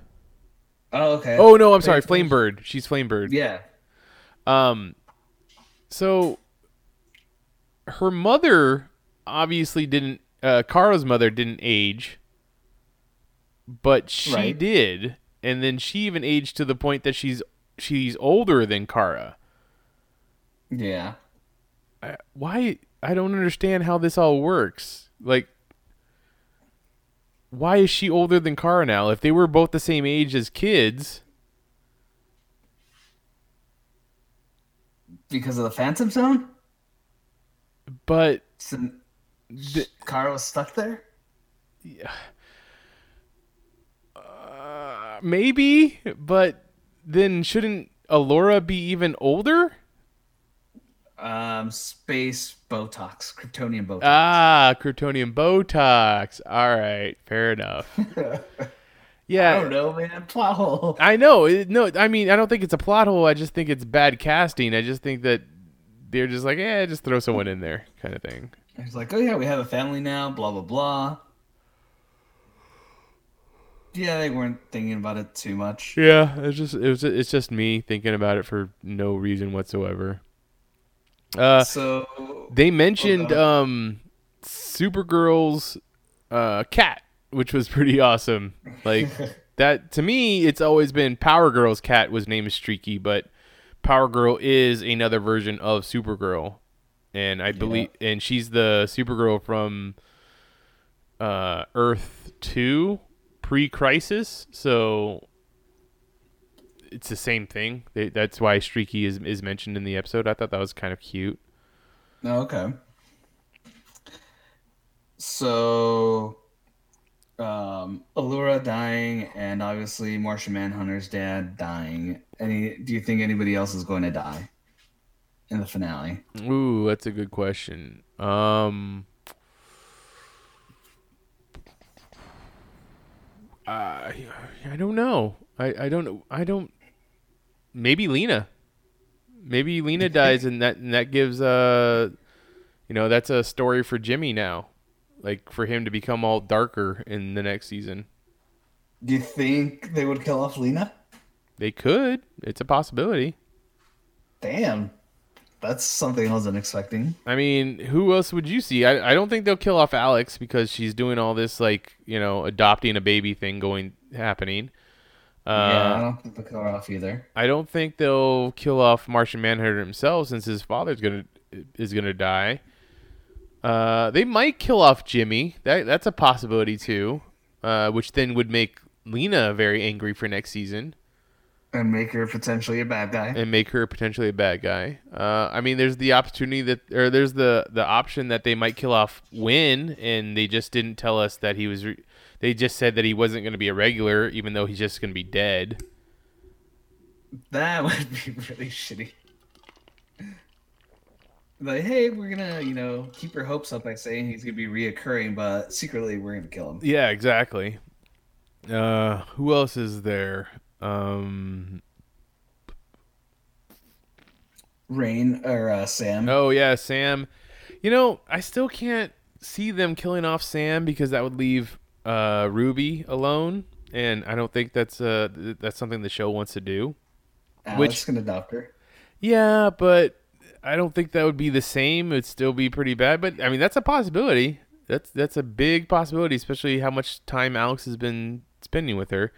Oh, okay. Oh no, I'm sorry. Flamebird. She's Flamebird. Yeah. Um, so her mother obviously didn't. Uh, Kara's mother didn't age, but she Right. did, and then she even aged to the point that she's she's older than Kara. Yeah. I, why? I don't understand how this all works. Like, why is she older than Kara now? If they were both the same age as kids, Because of the Phantom Zone? but So, Kara was stuck there? Uh, maybe, but then shouldn't Alura be even older? Um, space Botox, Kryptonian Botox. Ah, Kryptonian Botox. All right, fair enough. Yeah, I don't know, man. Plot hole. I know. No, I mean, I don't think it's a plot hole. I just think it's bad casting. I just think that they're just like, yeah, just throw someone in there, kind of thing. He's like, oh yeah, we have a family now. Blah blah blah. Yeah, they weren't thinking about it too much. Yeah, it's just it was it's just me thinking about it for no reason whatsoever. Uh, so They mentioned um Supergirl's uh cat, which was pretty awesome. Like that to me it's always been Power Girl's cat was named Streaky, but Power Girl is another version of Supergirl. And I believe and she's the Supergirl from uh Earth 2 pre-crisis, so it's the same thing. They, that's why Streaky is is mentioned in the episode. I thought that was kind of cute. Oh, okay. So, um, Alura dying, and obviously Martian Manhunter's dad dying. Any? Do you think anybody else is going to die in the finale? Ooh, that's a good question. Um, I I don't know. I I don't know. I don't. Maybe Lena. Maybe Lena dies, and that and that gives uh, you know, that's a story for Jimmy now, like for him to become all darker in the next season. Do you think they would kill off Lena? They could. It's a possibility. Damn, that's something I wasn't expecting. I mean, who else would you see? I, I don't think they'll kill off Alex because she's doing all this like you know adopting a baby thing going happening. Uh, yeah, I don't think they'll kill her off either. I don't think they'll kill off Martian Manhunter himself since his father's gonna is gonna die. Uh, they might kill off Jimmy. That that's a possibility too. Uh, which then would make Lena very angry for next season and make her potentially a bad guy. and make her potentially a bad guy. Uh, I mean, there's the opportunity that, or there's the the option that they might kill off Winn, and they just didn't tell us that he was. Re- they just said that he wasn't going to be a regular, even though he's just going to be dead. That would be really shitty. Like, hey, we're gonna, you know, keep your hopes up by saying he's gonna be reoccurring, but secretly we're gonna kill him. Yeah, exactly. Uh, who else is there? Um, Reign or uh, Sam. oh yeah, Sam. You know, I still can't see them killing off Sam because that would leave uh, Ruby alone, and I don't think that's uh that's something the show wants to do. Alex which- can adopt her. Yeah, but I don't think that would be the same. It'd still be pretty bad. But I mean, that's a possibility. That's that's a big possibility, especially how much time Alex has been spending with her.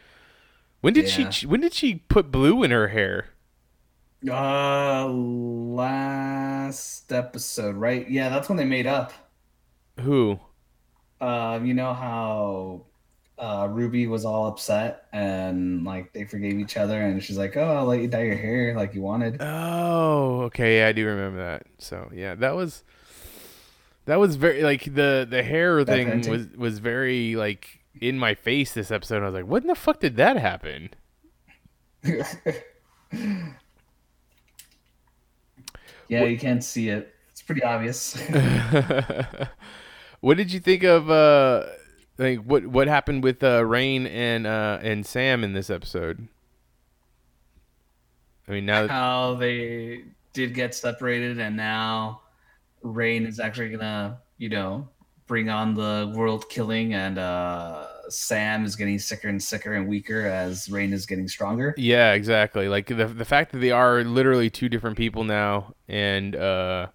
When did Yeah. she when did she put blue in her hair? Uh, last episode, right? Yeah, that's when they made up. Who? Uh, you know how uh, Ruby was all upset and like they forgave each other, and she's like, "Oh, I'll let you dye your hair like you wanted." Oh, okay, yeah, I do remember that. So yeah, that was that was very like the the hair thing was was very like in my face this episode. I was like, when the fuck did that happen? yeah, you can't see it. It's pretty obvious. what did you think of uh like what what happened with uh Reign and uh and Sam in this episode? I mean now that, how they did get separated, and now Reign is actually gonna, you know, bring on the world killing, and uh, Sam is getting sicker and sicker and weaker as Reign is getting stronger. yeah, exactly. Like the the fact that they are literally two different people now and uh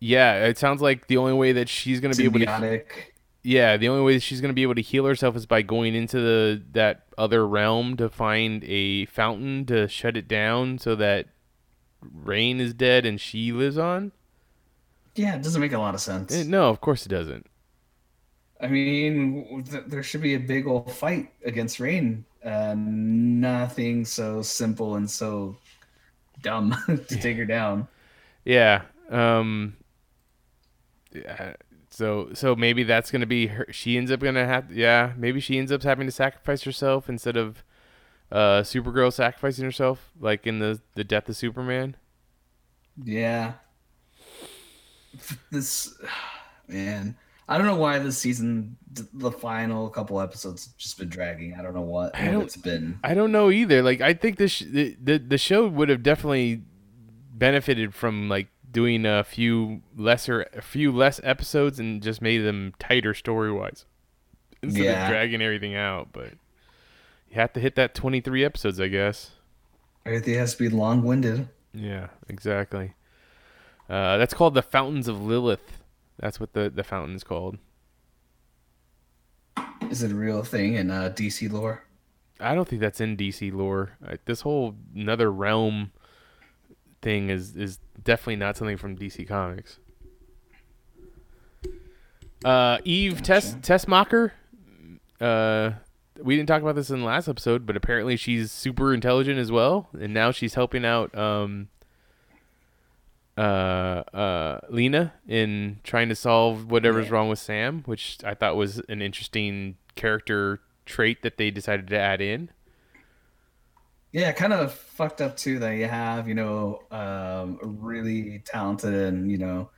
yeah, it sounds like the only way that she's going to be able to. Yeah, the only way that she's going to be able to heal herself is by going into the that other realm to find a fountain to shut it down so that Reign is dead and she lives on. Yeah, it doesn't make a lot of sense. Eh, no, of course it doesn't. I mean, th- there should be a big old fight against Reign. Uh, nothing so simple and so dumb to take her down. Yeah. Um. Yeah. So so maybe that's gonna be her. She ends up gonna have. Yeah. Maybe she ends up having to sacrifice herself instead of uh Supergirl sacrificing herself, like in the the death of Superman. Yeah. This man, I don't know why this season, the final couple episodes, have just been dragging. I don't know what, I don't- it's been. I don't know either. Like I think this the, the the show would have definitely benefited from like doing a few lesser a few less episodes and just made them tighter story wise instead Yeah. of dragging everything out. But you have to hit that twenty three episodes, I guess. Everything has to be long-winded. Yeah, exactly. Uh, that's called the Fountains of Lilith. That's what the the fountain's called. Is it a real thing in uh, DC lore? I don't think that's in DC lore. Uh, this whole another realm thing is is definitely not something from DC Comics. Uh, Eve Tess Teschmacher. Uh, we didn't talk about this in the last episode, but apparently she's super intelligent as well, and now she's helping out um, uh, uh, Lena in trying to solve whatever's wrong with Sam, which I thought was an interesting character trait that they decided to add in. Yeah, kind of fucked up too that you have, you know, um, a really talented and, you know,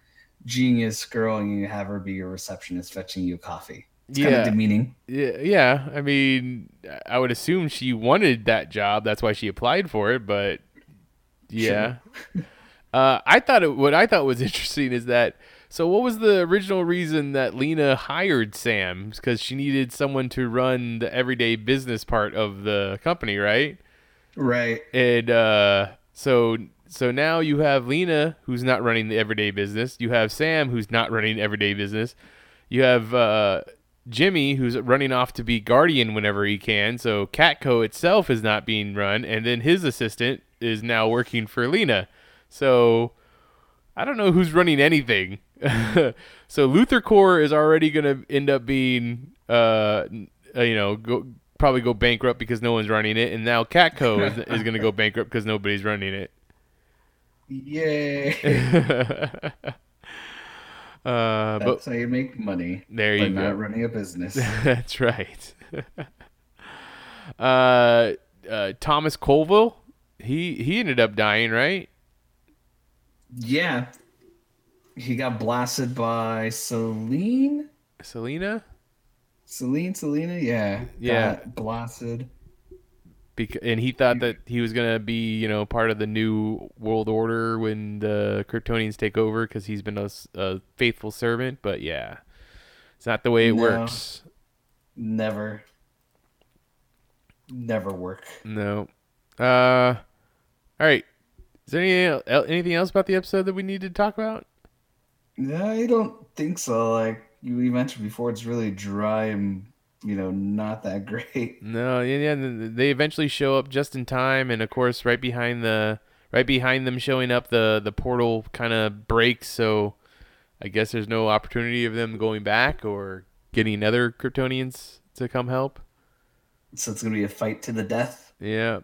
genius girl and you have her be your receptionist fetching you coffee. It's kind Yeah. of demeaning. Yeah, yeah. I mean, I would assume she wanted that job. That's why she applied for it. But yeah, uh, I thought it. What I thought was interesting is that. So, what was the original reason that Lena hired Sam? Because she needed someone to run the everyday business part of the company, right? Right. And uh, so, so now you have Lena, who's not running the everyday business. You have Sam, who's not running everyday business. You have uh, Jimmy, who's running off to be guardian whenever he can. So Catco itself is not being run, and then his assistant is now working for Lena. So I don't know who's running anything. so LuthorCorp is already going to end up being, uh, you know, go, probably go bankrupt because no one's running it, and now Catco is, is going to go bankrupt because nobody's running it. Yay! Uh, but That's how you make money. There by you go. not running a business. that's right. uh, uh, Thomas Coville, he he ended up dying, right? Yeah. He got blasted by Celine. Selena, Celine, Selena, yeah. Yeah. Got blasted. Bec- and he thought that he was gonna be, you know, part of the new world order when the Kryptonians take over because he's been a faithful servant. But yeah, it's not the way it No. works. Never. Never work. No. Uh, all right. Is there anything anything else about the episode that we need to talk about? No, I don't think so. Like you mentioned before, it's really dry and you know not that great. No, yeah, yeah. They eventually show up just in time, and of course, right behind the right behind them showing up, the the portal kind of breaks. So, I guess there's no opportunity of them going back or getting other Kryptonians to come help. So it's gonna be a fight to the death. Yeah.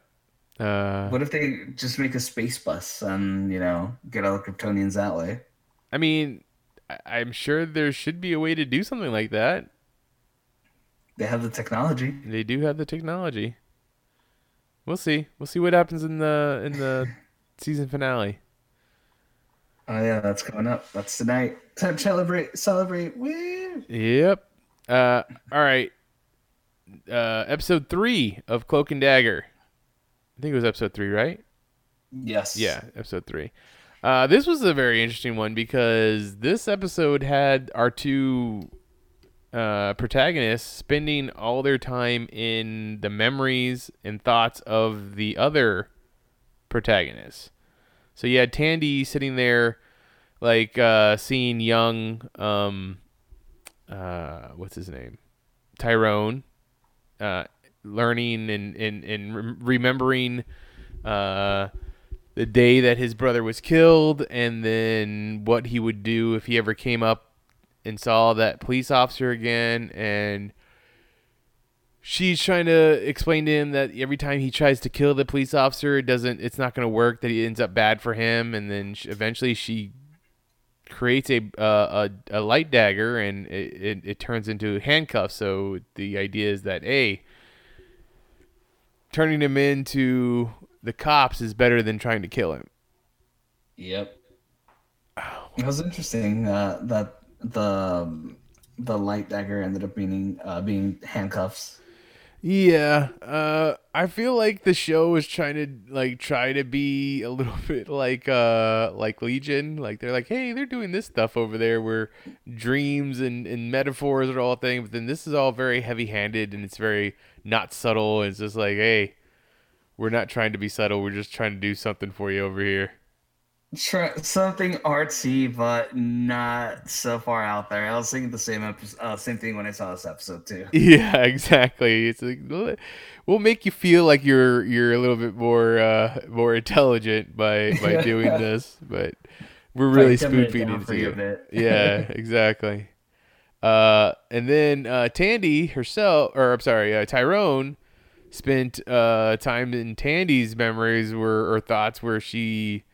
Uh, What if they just make a space bus and you know get all the Kryptonians that way? I mean, I- I'm sure there should be a way to do something like that. They have the technology. They do have the technology. We'll see. We'll see what happens in the in the season finale. Oh yeah, that's coming up. That's tonight. Time to celebrate. Celebrate. Woo! Yep. Uh, all right. Uh, episode three of Cloak and Dagger. I think it was episode three, right? Yes. Yeah, episode three. Uh, this was a very interesting one because this episode had our two uh, protagonists spending all their time in the memories and thoughts of the other protagonists. So you had Tandy sitting there, like uh, seeing young, um, uh, what's his name, Tyrone, uh, learning and and and rem- remembering uh, the day that his brother was killed, and then what he would do if he ever came up and saw that police officer again, and she's trying to explain to him that every time he tries to kill the police officer, it doesn't, it's not going to work. That he ends up bad for him, and then sh eventually she creates a uh, a, a light dagger, and it, it it turns into handcuffs. So the idea is that a turning him into the cops is better than trying to kill him. Yep. It was interesting uh, that the the light dagger ended up being uh, being handcuffs. Yeah, uh, I feel like the show is trying to like try to be a little bit like uh like Legion. Like they're like, hey, they're doing this stuff over there where dreams and, and metaphors are all thing, but then this is all very heavy handed and it's very not subtle. It's just like, hey, we're not trying to be subtle. We're just trying to do something for you over here. Try something artsy, but not so far out there. I was thinking the same episode, uh, same thing when I saw this episode too. Yeah, exactly. It's like we'll make you feel like you're you're a little bit more uh, more intelligent by by doing this, but we're really spoon feeding down it for to you you. a bit. yeah, exactly. Uh, and then uh, Tandy herself, or I'm sorry, uh, Tyrone spent uh, time in Tandy's memories where or thoughts where she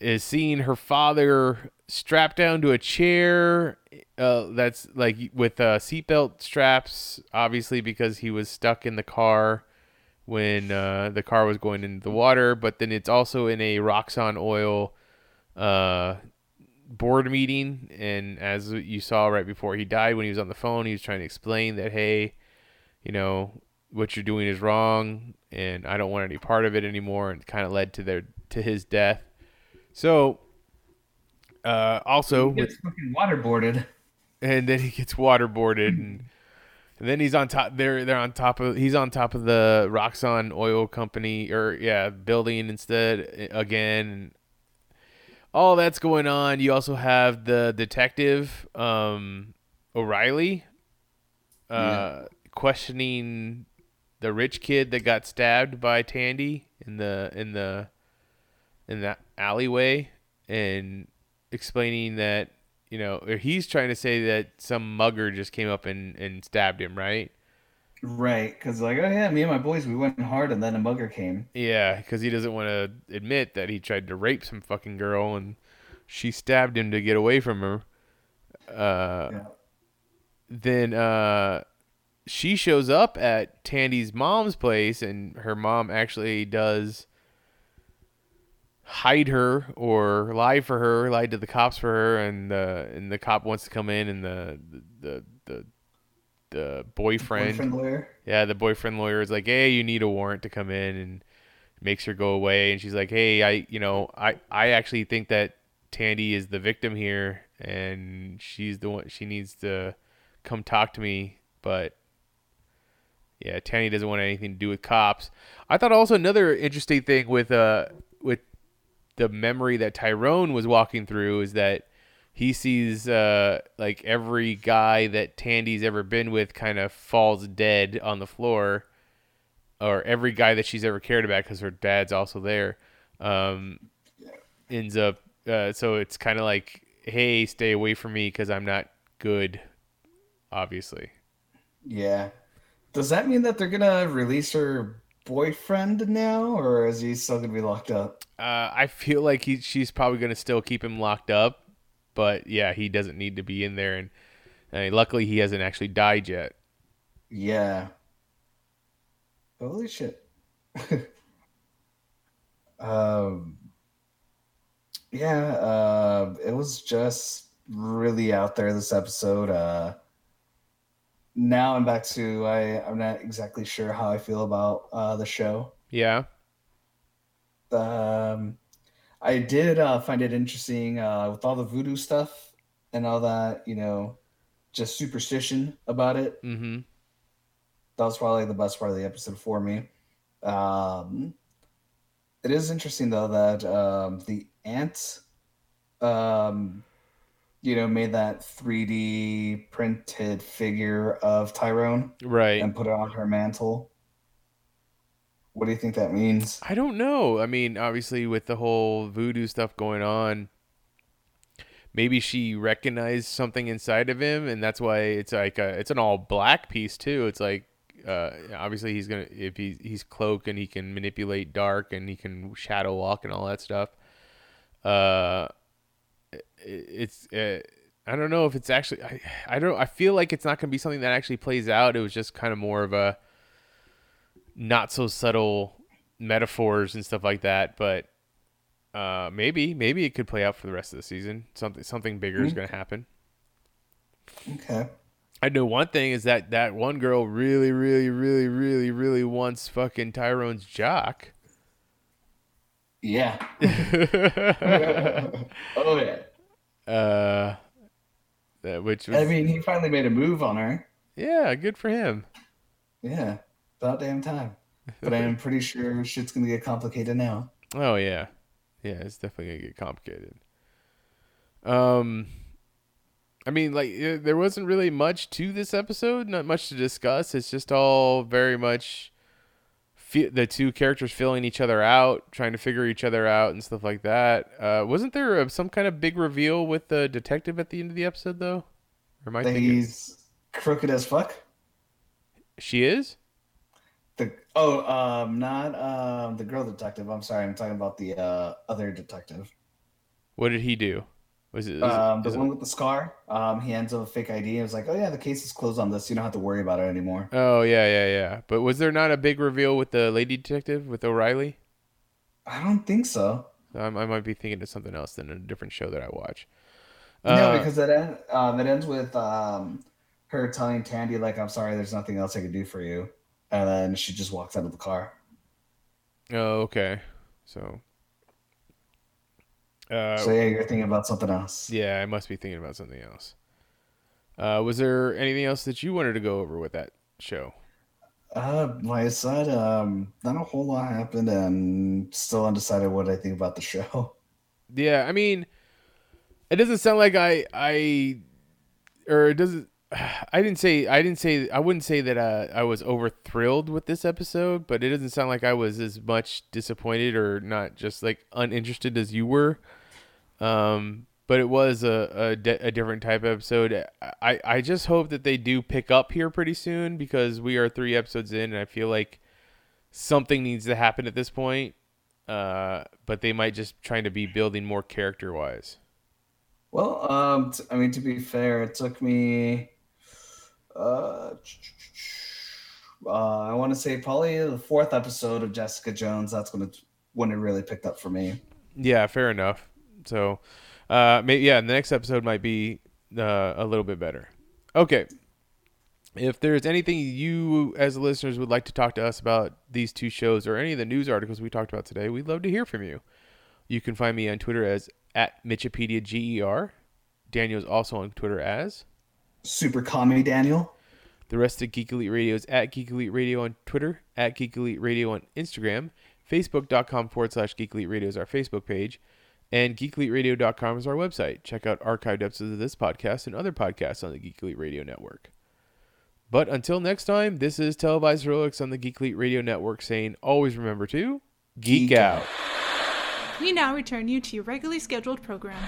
is seeing her father strapped down to a chair uh, that's like with uh, seatbelt straps, obviously because he was stuck in the car when uh, the car was going into the water. But then it's also in a Roxxon oil uh, board meeting, and as you saw right before he died, when he was on the phone, he was trying to explain that hey, you know what you're doing is wrong, and I don't want any part of it anymore, and kind of led to their to his death. So, uh, also, He with, gets fucking waterboarded. and then he gets waterboarded, and, and then he's on top. They're they're on top of. He's on top of the Roxxon oil company, or yeah, building instead uh, again. All that's going on. You also have the detective, um, O'Reilly, uh, questioning the rich kid that got stabbed by Tandy in the in the in that alleyway and explaining that you know or he's trying to say that some mugger just came up and, and stabbed him right Right, because like, oh yeah, me and my boys, we went hard, and then a mugger came. Yeah, because he doesn't want to admit that he tried to rape some fucking girl and she stabbed him to get away from her. Uh, Yeah. Then uh, she shows up at Tandy's mom's place, and her mom actually does hide her or lie for her, lied to the cops for her, and uh, and the cop wants to come in, and the the the the boyfriend, Boyfriend lawyer. yeah, the boyfriend lawyer is like, hey, you need a warrant to come in, and makes her go away, and she's like, hey, I you know I I actually think that Tandy is the victim here, and she's the one she needs to come talk to me, but yeah, Tandy doesn't want anything to do with cops. I thought also another interesting thing with uh the memory that Tyrone was walking through is that he sees uh like every guy that Tandy's ever been with kind of falls dead on the floor or every guy that she's ever cared about because her dad's also there um ends up uh, so it's kind of like hey stay away from me because i'm not good obviously Yeah. Does that mean that they're gonna release her boyfriend now, or is he still gonna be locked up? uh, i feel like he, she's probably to still keep him locked up but yeah he doesn't need to be in there and luckily he hasn't actually died yet Yeah. Holy shit. um. Yeah. Uh, it was just really out there this episode. Uh. Now I'm back to I. I'm not exactly sure how I feel about uh the show. yeah um i did uh find it interesting uh with all the voodoo stuff and all that you know just superstition about it mm-hmm that was probably the best part of the episode for me um it is interesting though that um the ant um you know made that 3d printed figure of tyrone right and put it on her mantle what do you think that means I don't know. I mean, obviously, with the whole voodoo stuff going on, maybe she recognized something inside of him, and that's why it's like a, it's an all black piece too. It's like uh, obviously he's gonna if he's he's cloak and he can manipulate dark and he can shadow walk and all that stuff. Uh, it's uh, I don't know if it's actually I, I don't I feel like it's not gonna be something that actually plays out. It was just kind of more of a not so subtle metaphors and stuff like that, but uh, maybe maybe it could play out for the rest of the season. Something something bigger is Mhm. going to happen. okay I know one thing is that that one girl really, really, really, really, really wants fucking Tyrone's jock. yeah oh yeah uh, which was, I mean, he finally made a move on her. yeah, good for him. Yeah, about damn time. But I'm pretty sure shit's gonna get complicated now. Oh yeah, yeah, it's definitely gonna get complicated. Um, I mean, like there wasn't really much to this episode, not much to discuss. It's just all very much fe- the two characters filling each other out, trying to figure each other out, and stuff like that. Uh, wasn't there a, some kind of big reveal with the detective at the end of the episode, though? Or am I That thinking he's crooked as fuck. she is? The oh, um, not um the girl detective. I'm sorry, I'm talking about the uh other detective. What did he do? Was it? is it- Um, the it- one with the scar. Um, he ends up a fake ID and was like, "Oh yeah, the case is closed on this. You don't have to worry about it anymore." Oh yeah, yeah, yeah. But was there not a big reveal with the lady detective with O'Reilly? I don't think so. I, I might be thinking of something else than a different show that I watch. no, Uh, because it end, um it ends with um her telling Tandy like, "I'm sorry, there's nothing else I can do for you," and then she just walks out of the car. Oh, okay. So. Uh, so yeah, you're thinking about something else. yeah, I must be thinking about something else. Uh, was there anything else that you wanted to go over with that show? Uh, like I said, um, not a whole lot happened, and still undecided what I think about the show. Yeah, I mean, it doesn't sound like I I or it doesn't. I didn't say I didn't say I wouldn't say that uh, I was over thrilled with this episode, but it doesn't sound like I was as much disappointed or not just like uninterested as you were. Um, but it was a a, di- a different type of episode. I I just hope that they do pick up here pretty soon because we are three episodes in, and I feel like something needs to happen at this point. Uh, but they might just trying to be building more character wise. Well, um, t- I mean, to be fair, it took me, uh, uh I want to say probably the fourth episode of Jessica Jones. That's when it when it really picked up for me. Yeah, fair enough. So, uh, maybe yeah, the next episode might be uh, a little bit better. Okay. If there's anything you as listeners would like to talk to us about these two shows or any of the news articles we talked about today, we'd love to hear from you. You can find me on Twitter as at Mitchipedia GER. Daniel's also on Twitter as Super Comedy Daniel. The rest of Geek Elite Radio is at Geek Elite Radio on Twitter, at Geek Elite Radio on Instagram, Facebook.com forward slash Geek Elite Radio is our Facebook page, and GeekEliteRadio.com is our website. Check out archived episodes of this podcast and other podcasts on the Geek Elite Radio Network. But until next time, this is Televised Heroics on the Geek Elite Radio Network saying always remember to geek, Geek out. We now return you to your regularly scheduled program.